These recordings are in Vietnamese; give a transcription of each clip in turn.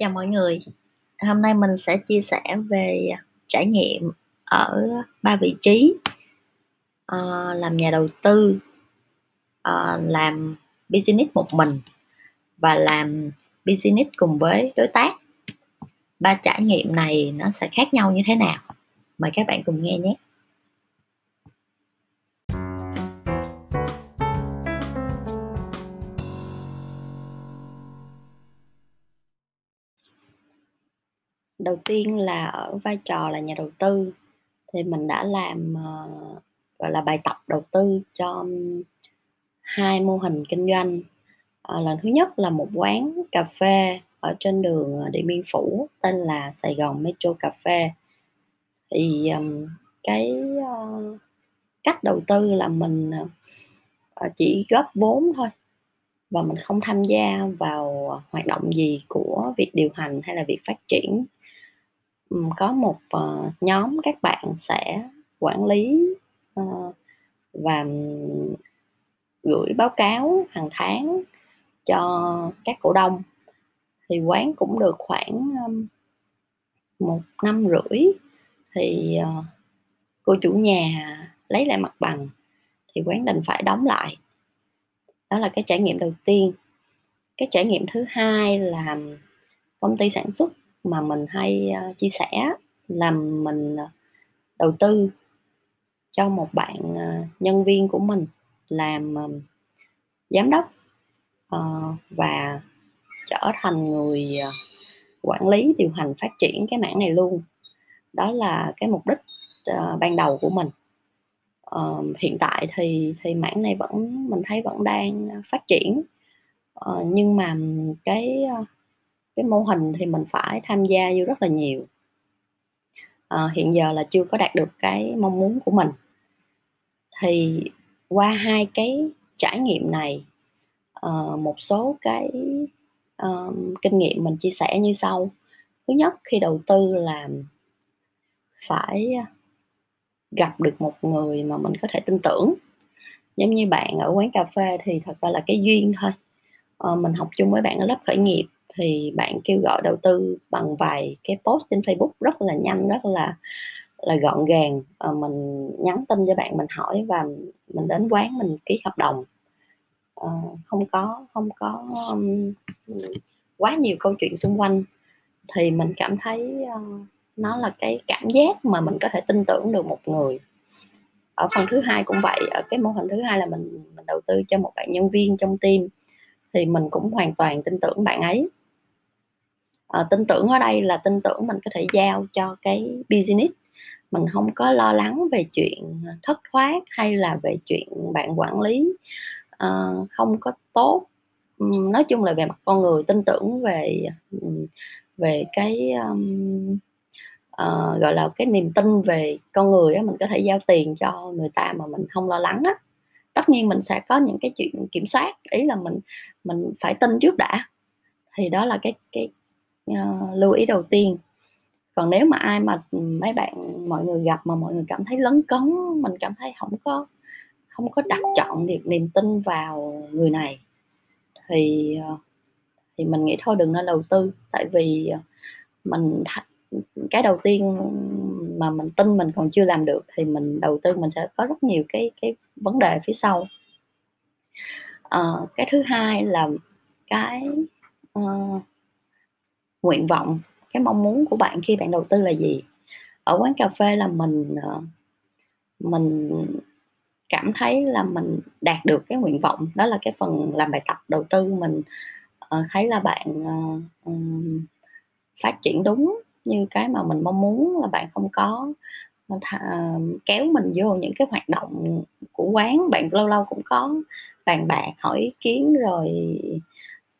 Chào mọi người, hôm nay mình sẽ chia sẻ về trải nghiệm ở ba vị trí uh, làm nhà đầu tư, uh, làm business một mình và làm business cùng với đối tác. Ba trải nghiệm này nó sẽ khác nhau như thế nào? Mời các bạn cùng nghe nhé. Đầu tiên là ở vai trò là nhà đầu tư thì mình đã làm uh, gọi là bài tập đầu tư cho hai mô hình kinh doanh. Uh, lần thứ nhất là một quán cà phê ở trên đường ờ, Điện Biên Phủ tên là Sài Gòn Metro Cà phê. Thì um, cái uh, cách đầu tư là mình uh, chỉ góp vốn thôi và mình không tham gia vào hoạt động gì của việc điều hành hay là việc phát triển có một uh, nhóm các bạn sẽ quản lý uh, và gửi báo cáo hàng tháng cho các cổ đông. Thì quán cũng được khoảng um, một năm rưỡi thì uh, cô chủ nhà lấy lại mặt bằng thì quán đành phải đóng lại. Đó là cái trải nghiệm đầu tiên. Cái trải nghiệm thứ hai là công ty sản xuất mà mình hay ờ, chia sẻ là mình ờ, đầu tư cho một bạn ờ, nhân viên của mình làm giám đốc và trở thành người quản lý, điều hành, phát triển cái mảng này luôn. Đó là cái mục đích ban đầu của mình. Hiện tại thì thì mảng này vẫn, mình thấy vẫn đang phát triển. Nhưng mà cái cái mô hình thì mình phải tham gia vô rất là nhiều. À, hiện giờ là chưa có đạt được cái mong muốn của mình. Thì qua hai cái trải nghiệm này uh, một số cái uh, kinh nghiệm mình chia sẻ như sau. Thứ nhất khi đầu tư là phải gặp được một người mà mình có thể tin tưởng. Giống như bạn ở quán cà phê thì thật ra là cái duyên thôi. Uh, mình học chung với bạn ở lớp khởi nghiệp thì bạn kêu gọi đầu tư bằng vài cái post trên Facebook rất là nhanh rất là là gọn gàng. À, mình nhắn tin cho bạn mình hỏi và mình đến quán mình ký hợp đồng. À, không có không có um, quá nhiều câu chuyện xung quanh. Thì mình cảm thấy uh, nó là cái cảm giác mà mình có thể tin tưởng được một người. Ở phần thứ hai cũng vậy ở cái mô hình thứ hai là mình mình đầu tư cho một bạn nhân viên trong team. Thì mình cũng hoàn toàn tin tưởng bạn ấy à, tin tưởng ở đây là tin tưởng mình có thể giao cho cái business. Mình không có lo lắng về chuyện thất thoát hay là về chuyện bạn quản lý. Uh, không có tốt. Nói chung là về mặt con người tin tưởng về về cái um, uh, gọi là cái niềm tin về con người á mình có thể giao tiền cho người ta mà mình không lo lắng á. Tất nhiên mình sẽ có những cái chuyện kiểm soát ý là mình mình phải tin trước đã. Thì đó là cái cái uh, lưu ý đầu tiên. Còn nếu mà ai mà mấy bạn mọi người gặp mà mọi người cảm thấy lấn cấn mình cảm thấy không có không có đặt chọn được niềm tin vào người này thì ờ, thì mình nghĩ thôi đừng nên đầu tư. Tại vì ờ, mình cái đầu tiên mà mình tin mình còn chưa làm được thì mình đầu tư mình sẽ có rất nhiều cái cái vấn đề phía sau. À, cái thứ hai là cái uh, nguyện vọng, cái mong muốn của bạn khi bạn đầu tư là gì? Ở quán cà phê là mình ờ, mình cảm thấy là mình đạt được cái nguyện vọng, đó là cái phần làm bài tập đầu tư mình ờ, thấy là bạn ờ, phát triển đúng như cái mà mình mong muốn, là bạn không có kéo mình vô những cái hoạt động của quán. Bạn lâu lâu cũng có bàn bạc, hỏi ý kiến rồi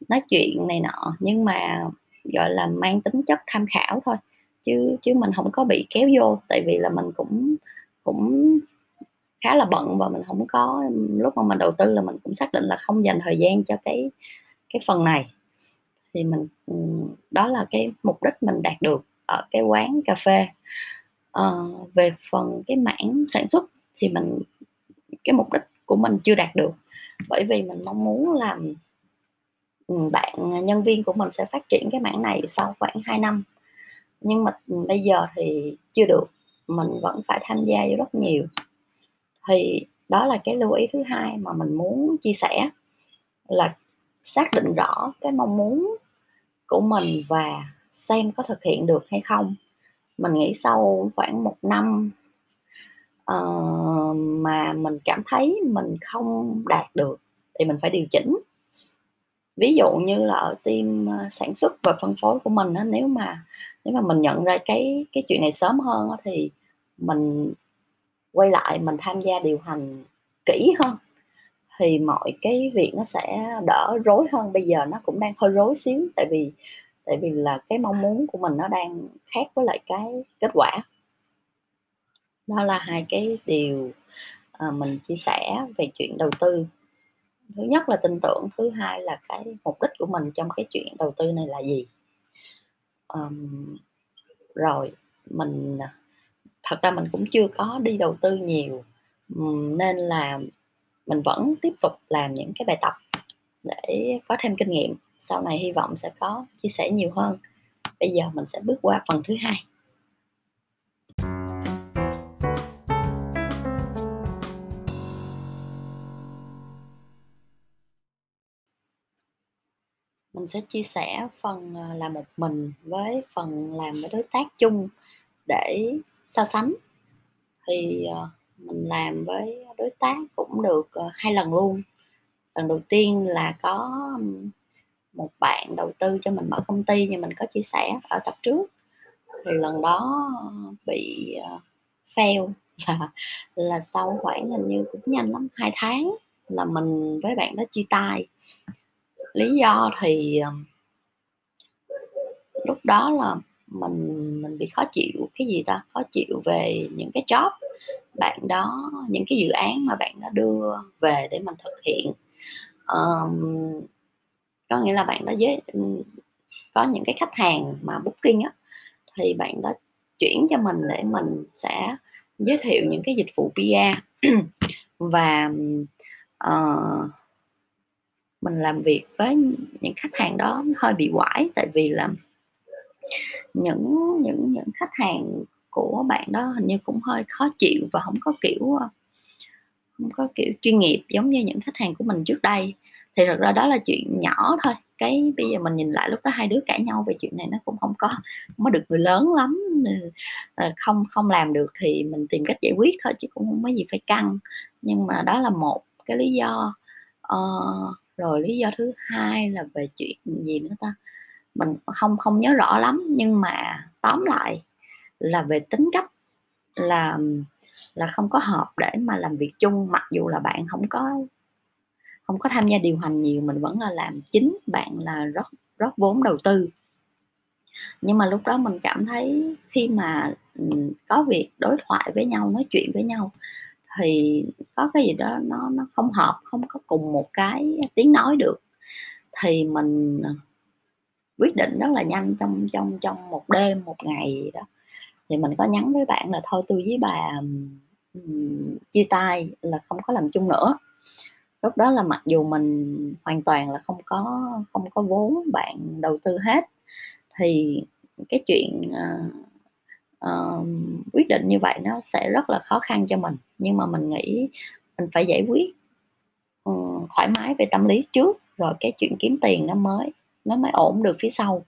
nói chuyện này nọ. Nhưng mà gọi là mang tính chất tham khảo thôi. Chứ chứ mình không có bị kéo vô tại vì là mình cũng cũng khá là bận và mình không có lúc mà mình đầu tư là mình cũng xác định là không dành thời gian cho cái cái phần này. Thì mình ừ, đó là cái mục đích mình đạt được ở cái quán cà phê. À, về phần cái mảng sản xuất thì mình cái mục đích của mình chưa đạt được. Bởi vì mình mong muốn làm bạn nhân viên của mình sẽ phát triển cái mảng này sau khoảng 2 năm. Nhưng mà, bây giờ thì chưa được, mình vẫn phải tham gia vô rất nhiều. Thì đó là cái lưu ý thứ hai mà mình muốn chia sẻ, là xác định rõ cái mong muốn của mình và xem có thực hiện được hay không. Mình nghĩ sau khoảng một năm, uh, mà mình cảm thấy mình không đạt được thì mình phải điều chỉnh. Ví dụ như là ở team, ờ, sản xuất và phân phối của mình á, nếu mà nếu mà mình nhận ra cái cái chuyện này sớm hơn á, thì mình quay lại mình tham gia điều hành kỹ hơn, thì mọi cái việc nó sẽ đỡ rối hơn. Bây giờ nó cũng đang hơi rối xíu, tại vì tại vì là cái mong muốn của mình nó đang khác với lại cái kết quả. Đó là hai cái điều, ờ, mình chia sẻ về chuyện đầu tư. Thứ nhất là tin tưởng, thứ hai là cái mục đích của mình trong cái chuyện đầu tư này là gì. um, rồi mình, à, thật ra mình cũng chưa có đi đầu tư nhiều, nên là mình vẫn tiếp tục làm những cái bài tập để có thêm kinh nghiệm, sau này hy vọng sẽ có chia sẻ nhiều hơn. Bây giờ mình sẽ bước qua phần thứ hai. Mình sẽ chia sẻ phần, ờ, làm một mình với phần làm với đối tác chung để so sánh. Thì, ờ, mình làm với đối tác cũng được, ờ, hai lần luôn. Lần đầu tiên là có, một bạn đầu tư cho mình mở công ty như mình có chia sẻ ở tập trước, thì lần đó bị, fail là là sau khoảng hình như cũng nhanh lắm, hai tháng là mình với bạn đó chia tay. Lý do thì, lúc đó là mình mình bị khó chịu, cái gì ta? Khó chịu về những cái job bạn đó những cái dự án mà bạn đã đưa về để mình thực hiện. um, có nghĩa là bạn đã giới có những cái khách hàng mà booking á, thì bạn đó chuyển cho mình để mình sẽ giới thiệu những cái dịch vụ PR và, uh, mình làm việc với những khách hàng đó hơi bị quải tại vì là những những những khách hàng của bạn đó hình như cũng hơi khó chịu và không có, kiểu, ờ, không có, kiểu, chuyên nghiệp giống như những khách hàng của mình trước đây. Thì thật ra đó là chuyện nhỏ thôi, cái bây giờ mình nhìn lại lúc đó hai đứa cãi nhau về chuyện này nó cũng không có không có được người lớn lắm, ờ, ờ, không không làm được thì mình tìm cách giải quyết thôi chứ cũng không có gì phải căng. Nhưng mà đó là một cái lý do. uh, rồi lý do thứ hai là về chuyện gì nữa ta? Mình không không nhớ rõ lắm, nhưng mà tóm lại là về tính cách là là không có hợp để mà làm việc chung, mặc dù là bạn không có không có tham gia điều hành nhiều, mình vẫn là làm chính, bạn là rót rót vốn đầu tư. Nhưng mà lúc đó mình cảm thấy khi mà, ừ, có việc đối thoại với nhau, nói chuyện với nhau thì có cái gì đó nó nó không hợp, không có cùng một cái tiếng nói được. Thì mình, à, quyết định rất là nhanh trong trong trong một đêm, một ngày đó, thì mình có nhắn với bạn là "Thôi tôi với bà, chia tay là không có làm chung nữa." Lúc đó là mặc dù mình hoàn toàn là không có không có vốn bạn đầu tư hết, thì cái chuyện, uh, quyết định như vậy nó sẽ rất là khó khăn cho mình. Nhưng mà mình nghĩ mình phải giải quyết, uh, thoải mái về tâm lý trước, rồi cái chuyện kiếm tiền nó mới nó mới ổn được phía sau.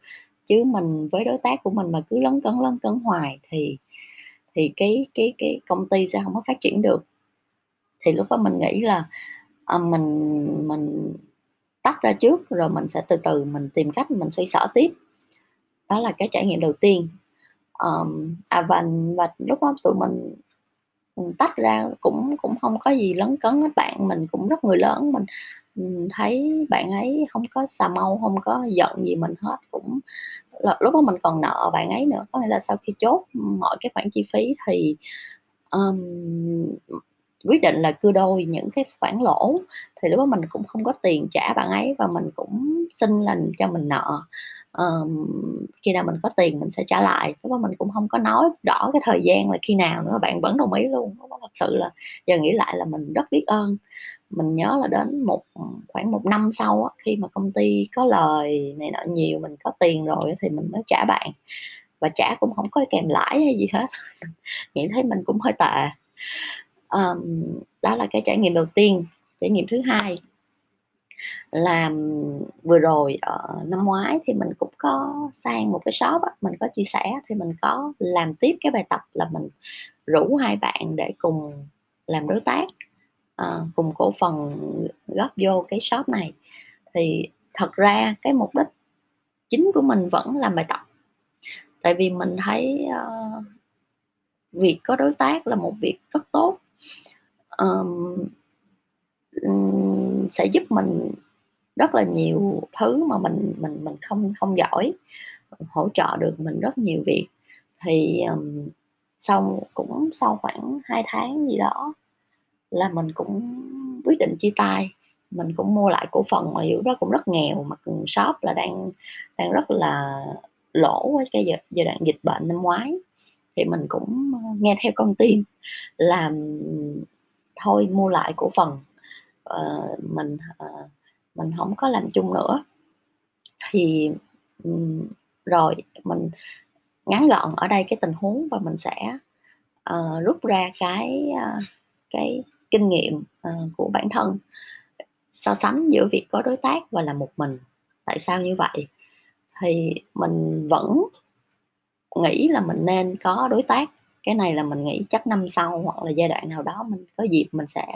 Chứ mình với đối tác của mình mà cứ lấn cấn, lấn cấn hoài thì thì cái cái cái công ty sẽ không có phát triển được. Thì lúc đó mình nghĩ là, à, mình mình tách ra trước, rồi mình sẽ từ từ mình tìm cách mình xoay sở tiếp. Đó là cái trải nghiệm đầu tiên um, à, và và lúc đó tụi mình, mình tách ra cũng cũng không có gì lấn cấn các bạn mình cũng rất người lớn, mình, thấy bạn ấy không có xà mâu, không có giận gì mình hết, cũng lúc đó mình còn nợ bạn ấy nữa. Có nghĩa là sau khi chốt mọi cái khoản chi phí thì, um, quyết định là cưa đôi những cái khoản lỗ, thì lúc đó mình cũng không có tiền trả bạn ấy và mình cũng xin lành cho mình nợ. Ờm, khi nào mình có tiền mình sẽ trả lại, lúc đó mình cũng không có nói rõ cái thời gian là khi nào nữa, bạn vẫn đồng ý luôn. Lúc đó thật sự là giờ nghĩ lại là mình rất biết ơn, mình nhớ là đến một khoảng một năm sau á, khi mà công ty có lời này nọ nhiều mình có tiền rồi thì mình mới trả bạn. Và trả cũng không có kèm lãi hay gì hết. Nghĩ thấy mình cũng hơi tệ. Um, đó là cái trải nghiệm đầu tiên. Trải nghiệm thứ hai là vừa rồi ở năm ngoái thì mình cũng có sang một cái shop á, mình có chia sẻ thì mình có làm tiếp cái bài tập là mình rủ hai bạn để cùng làm đối tác à, cùng cổ phần góp vô cái shop này. Thì thật ra cái mục đích chính của mình vẫn làm bài tập. Tại vì mình thấy uh, việc có đối tác là một việc rất tốt. Um, sẽ giúp mình rất là nhiều thứ mà mình mình mình không không giỏi hỗ trợ được mình rất nhiều việc. Thì um, sau cũng sau khoảng 2 tháng gì đó là mình cũng quyết định chia tay. Mình cũng mua lại cổ phần mà hiểu đó cũng rất nghèo mà shop là đang đang rất là lỗ với cái giai, giai đoạn dịch bệnh năm ngoái. Thì mình cũng ờ, nghe theo con tim làm thôi mua lại cổ phần uh, mình uh, mình không có làm chung nữa. Thì um, rồi mình ngắn gọn ở đây cái tình huống và mình sẽ uh, rút ra cái uh, cái kinh nghiệm uh, của bản thân. So sánh giữa việc có đối tác và là một mình tại sao như vậy? Thì mình vẫn nghĩ là mình nên có đối tác cái này là mình nghĩ chắc năm sau hoặc là giai đoạn nào đó mình có dịp mình sẽ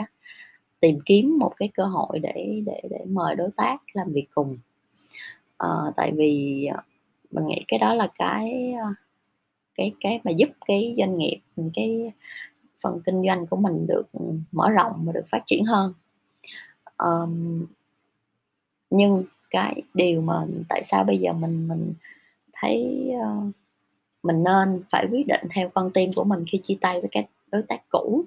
tìm kiếm một cái cơ hội để để để mời đối tác làm việc cùng. À, tại vì ờ, mình nghĩ cái đó là cái ờ, cái cái mà giúp cái doanh nghiệp cái phần kinh doanh của mình được mở rộng và được phát triển hơn. Um, nhưng cái điều mà tại sao bây giờ mình mình thấy uh, mình nên phải quyết định theo con tim của mình khi chia tay với các đối tác cũ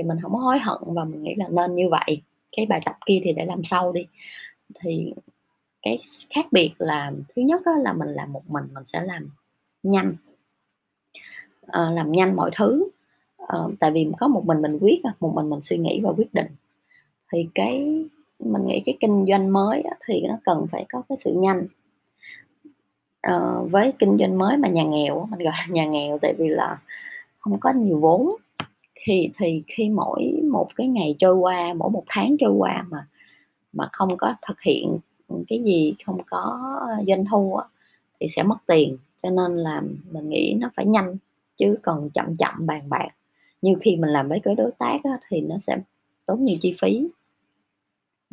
thì mình không có hối hận và mình nghĩ là nên như vậy. Cái bài tập kia thì để làm sau đi. Thì cái khác biệt là thứ nhất là mình làm một mình mình sẽ làm nhanh. À, làm nhanh mọi thứ. À, tại vì có một mình mình quyết một mình mình suy nghĩ và quyết định. Thì cái mình nghĩ cái kinh doanh mới thì nó cần phải có cái sự nhanh. À, với kinh doanh mới mà nhà nghèo mình gọi là nhà nghèo tại vì là không có nhiều vốn thì thì khi mỗi một cái ngày trôi qua mỗi một tháng trôi qua mà mà không có thực hiện cái gì không có doanh thu á, thì sẽ mất tiền. Cho nên là mình nghĩ nó phải nhanh chứ còn chậm chậm bàn bạc. Như khi mình làm với cái đối tác á, thì nó sẽ tốn nhiều chi phí.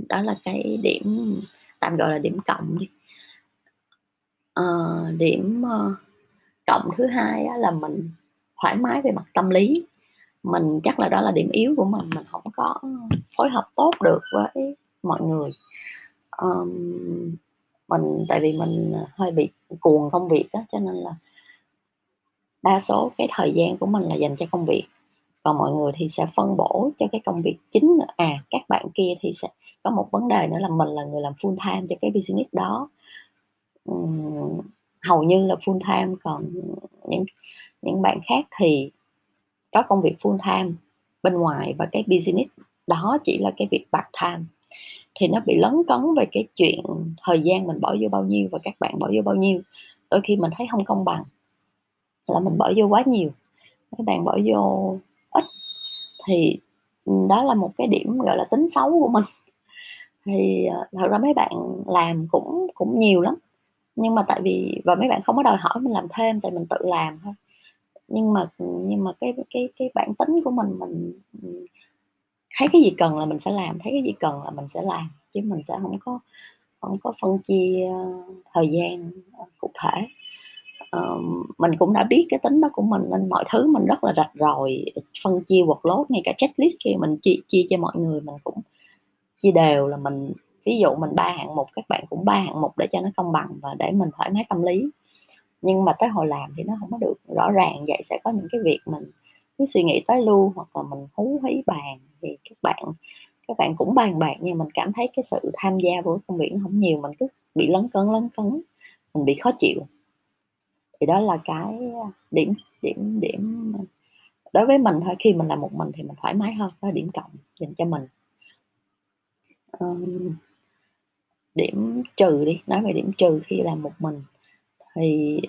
Đó là cái điểm tạm gọi là điểm cộng đi. À, điểm uh, cộng thứ hai á, là mình thoải mái về mặt tâm lý mình chắc là đó là điểm yếu của mình mình không có phối hợp tốt được với mọi người. Um, mình tại vì mình hơi bị cuồng công việc đó, cho nên là đa số cái thời gian của mình là dành cho công việc. Còn mọi người thì sẽ phân bổ cho cái công việc chính à các bạn kia thì sẽ có một vấn đề nữa là mình là người làm full time cho cái business đó. Um, hầu như là full time còn những những bạn khác thì có công việc full time bên ngoài và cái business đó chỉ là cái việc part time. Thì nó bị lấn cấn về cái chuyện thời gian mình bỏ vô bao nhiêu và các bạn bỏ vô bao nhiêu. Đôi khi mình thấy không công bằng là mình bỏ vô quá nhiều. Các bạn bỏ vô ít thì đó là một cái điểm gọi là tính xấu của mình. Thì ờ, thật ra mấy bạn làm cũng cũng nhiều lắm. Nhưng mà tại vì, và mấy bạn không có đòi hỏi mình làm thêm, tại mình tự làm thôi nhưng mà nhưng mà cái cái cái bản tính của mình mình thấy cái gì cần là mình sẽ làm thấy cái gì cần là mình sẽ làm chứ mình sẽ không có không có phân chia ờ, thời gian ờ, cụ thể. Ờ, mình cũng đã biết cái tính đó của mình nên mọi thứ mình rất là rạch ròi phân chia workload ngay cả checklist khi mình chia, chia cho mọi người mình cũng chia đều là mình ví dụ mình ba hạng mục các bạn cũng ba hạng mục để cho nó công bằng và để mình thoải mái tâm lý nhưng mà tới hồi làm thì nó không có được. Rõ ràng vậy sẽ có những cái việc mình cứ suy nghĩ tới lưu hoặc là mình hú hí bàn thì các bạn các bạn cũng bàn bạc nhưng mình cảm thấy cái sự tham gia của công việc nó không nhiều mình cứ bị lấn cấn lấn cấn mình bị khó chịu. Thì đó là cái à, điểm điểm điểm đối với mình thôi khi mình làm một mình thì mình thoải mái hơn đó là điểm cộng dành cho mình. Ờm. Điểm trừ đi, nói về điểm trừ khi làm một mình thì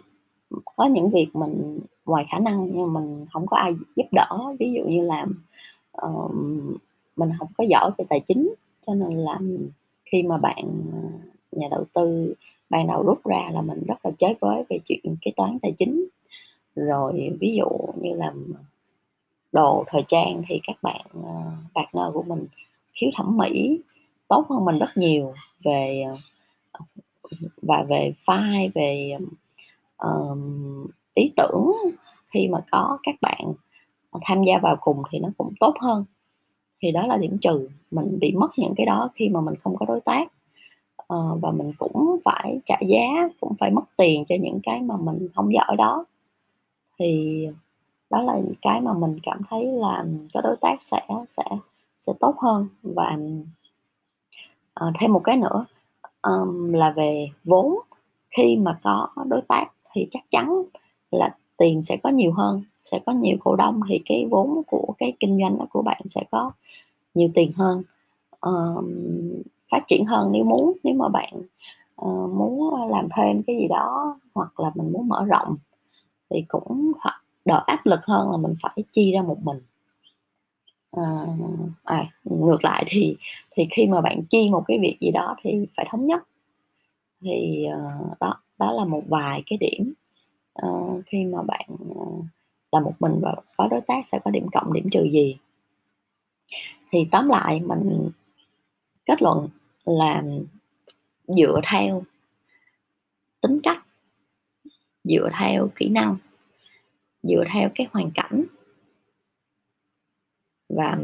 có những việc mình ngoài khả năng nhưng mình không có ai giúp đỡ, ví dụ như là, ờm, mình không có giỏi về tài chính, cho nên là khi mà bạn, ờ, nhà đầu tư ban đầu rút ra là mình rất là chới với về chuyện kế toán tài chính. Rồi ví dụ như là đồ thời trang thì các bạn, ờ, partner của mình khiếu thẩm mỹ tốt hơn mình rất nhiều về, ờ, và về file, về, um, ý tưởng khi mà có các bạn, tham gia vào cùng thì nó cũng tốt hơn. Thì đó là điểm trừ, mình bị mất những cái đó khi mà mình không có đối tác. uh, và mình cũng phải trả giá, cũng phải mất tiền cho những cái mà mình không giỏi đó. Thì đó là những cái mà mình cảm thấy là có đối tác sẽ sẽ sẽ tốt hơn. Và uh, thêm một cái nữa, um, là về vốn, khi mà có đối tác thì chắc chắn là tiền sẽ có nhiều hơn, sẽ có nhiều cổ đông thì cái vốn của cái kinh doanh đó của bạn sẽ có nhiều tiền hơn, um, phát triển hơn nếu muốn. Nếu mà bạn, uh, muốn làm thêm cái gì đó hoặc là mình muốn mở rộng thì cũng đỡ áp lực hơn là mình phải chi ra một mình. Ờ, à, ngược lại thì thì khi mà bạn chi một cái việc gì đó thì phải thống nhất. Thì, uh, đó, đó là một vài cái điểm, uh, khi mà bạn, uh, làm một mình và có đối tác sẽ có điểm cộng, điểm trừ gì. Thì tóm lại mình kết luận là dựa theo tính cách, dựa theo kỹ năng, dựa theo cái hoàn cảnh. Và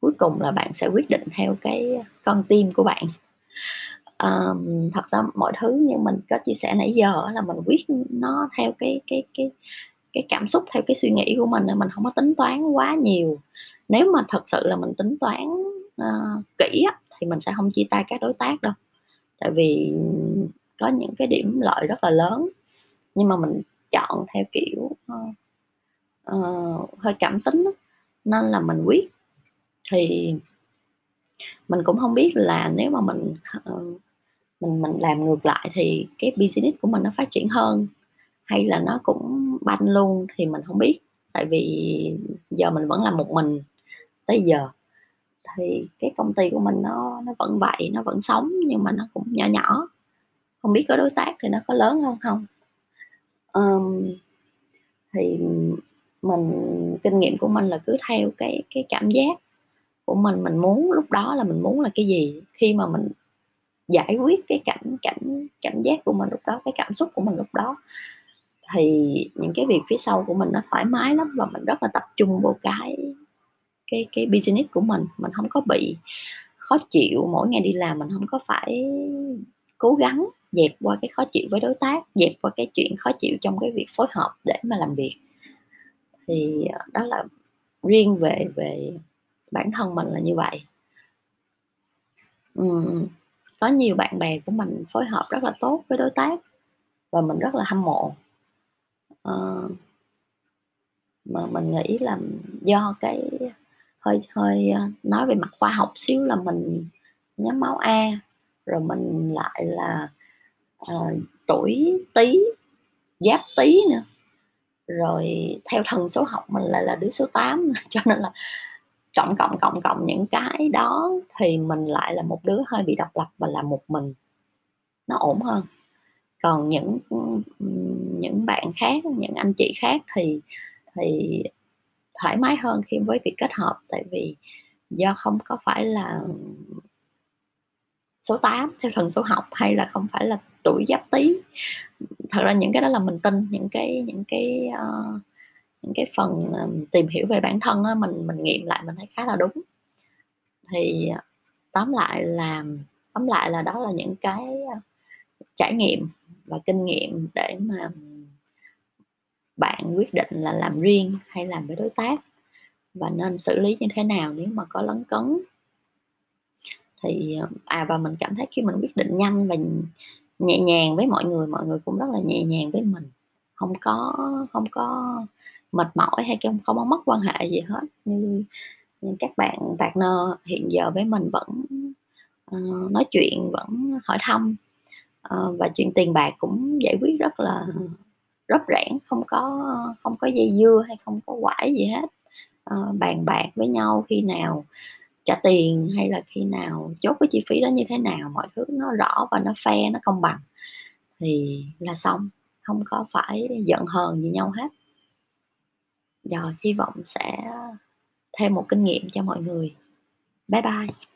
cuối cùng là bạn sẽ quyết định theo cái con tim của bạn. um, thật ra mọi thứ như mình có chia sẻ nãy giờ là mình quyết nó theo cái cái cái cái cảm xúc, theo cái suy nghĩ của mình, nên mình không có tính toán quá nhiều. Nếu mà thật sự là mình tính toán, uh, kỹ á thì mình sẽ không chia tay các đối tác đâu, tại vì có những cái điểm lợi rất là lớn, nhưng mà mình chọn theo kiểu, uh, uh, hơi cảm tính đó nên là mình quyết. Thì mình cũng không biết là nếu mà mình, ờ, mình mình làm ngược lại thì cái business của mình nó phát triển hơn, hay là nó cũng banh luôn thì mình không biết, tại vì giờ mình vẫn làm một mình tới giờ. Thì cái công ty của mình nó nó vẫn vậy, nó vẫn sống nhưng mà nó cũng nhỏ nhỏ, không biết có đối tác thì nó có lớn hơn không um, thì mình kinh nghiệm của mình là cứ theo cái cái cảm giác của mình, mình muốn lúc đó là mình muốn là cái gì, khi mà mình giải quyết cái cảm cảm cảm giác của mình lúc đó, cái cảm xúc của mình lúc đó thì những cái việc phía sau của mình nó thoải mái lắm và mình rất là tập trung vô cái cái cái business của mình, mình không có bị khó chịu mỗi ngày đi làm, mình không có phải cố gắng dẹp qua cái khó chịu với đối tác, dẹp qua cái chuyện khó chịu trong cái việc phối hợp để mà làm việc. Thì, ờ, đó là riêng về về bản thân mình là như vậy. Ừm, có nhiều bạn bè của mình phối hợp rất là tốt với đối tác và mình rất là hâm mộ. Ờ. Mà mình nghĩ là do cái hơi hơi, ờ, nói về mặt khoa học xíu là mình nhóm máu A, rồi mình lại là, ờ, tuổi tí Giáp tí nữa, rồi theo thần số học mình lại là đứa số 8 cho nên là cộng, cộng, cộng, cộng những cái đó thì mình lại là một đứa hơi bị độc lập và làm một mình, nó ổn hơn. Còn những, những bạn khác, những anh chị khác thì thì thoải mái hơn khi với việc kết hợp, tại vì do không có phải là số 8 theo thần số học hay là không phải là tuổi Giáp Tý. Thật ra những cái đó là mình tin, những cái những cái, uh, những cái phần, ờ, tìm hiểu về bản thân á, mình mình nghiệm lại mình thấy khá là đúng. Thì, ờ, tóm lại là tóm lại là đó là những cái, trải nghiệm và kinh nghiệm để mà bạn quyết định là làm riêng hay làm với đối tác và nên xử lý như thế nào nếu mà có lấn cấn. Thì, à, và mình cảm thấy khi mình quyết định nhanh và nhẹ nhàng với mọi người, mọi người cũng rất là nhẹ nhàng với mình, không có không có mệt mỏi hay không không có mất quan hệ gì hết. Như như các bạn partner hiện giờ với mình vẫn uh, nói chuyện, vẫn hỏi thăm, uh, và chuyện tiền bạc cũng giải quyết rất là rốp rẻng, không có không có dây dưa hay không có quải gì hết. uh, bàn bạc với nhau khi nào trả tiền hay là khi nào chốt cái chi phí đó như thế nào, mọi thứ nó rõ và nó fair, nó công bằng thì là xong, không có phải giận hờn gì nhau hết. Rồi, hy vọng sẽ thêm một kinh nghiệm cho mọi người. Bye bye.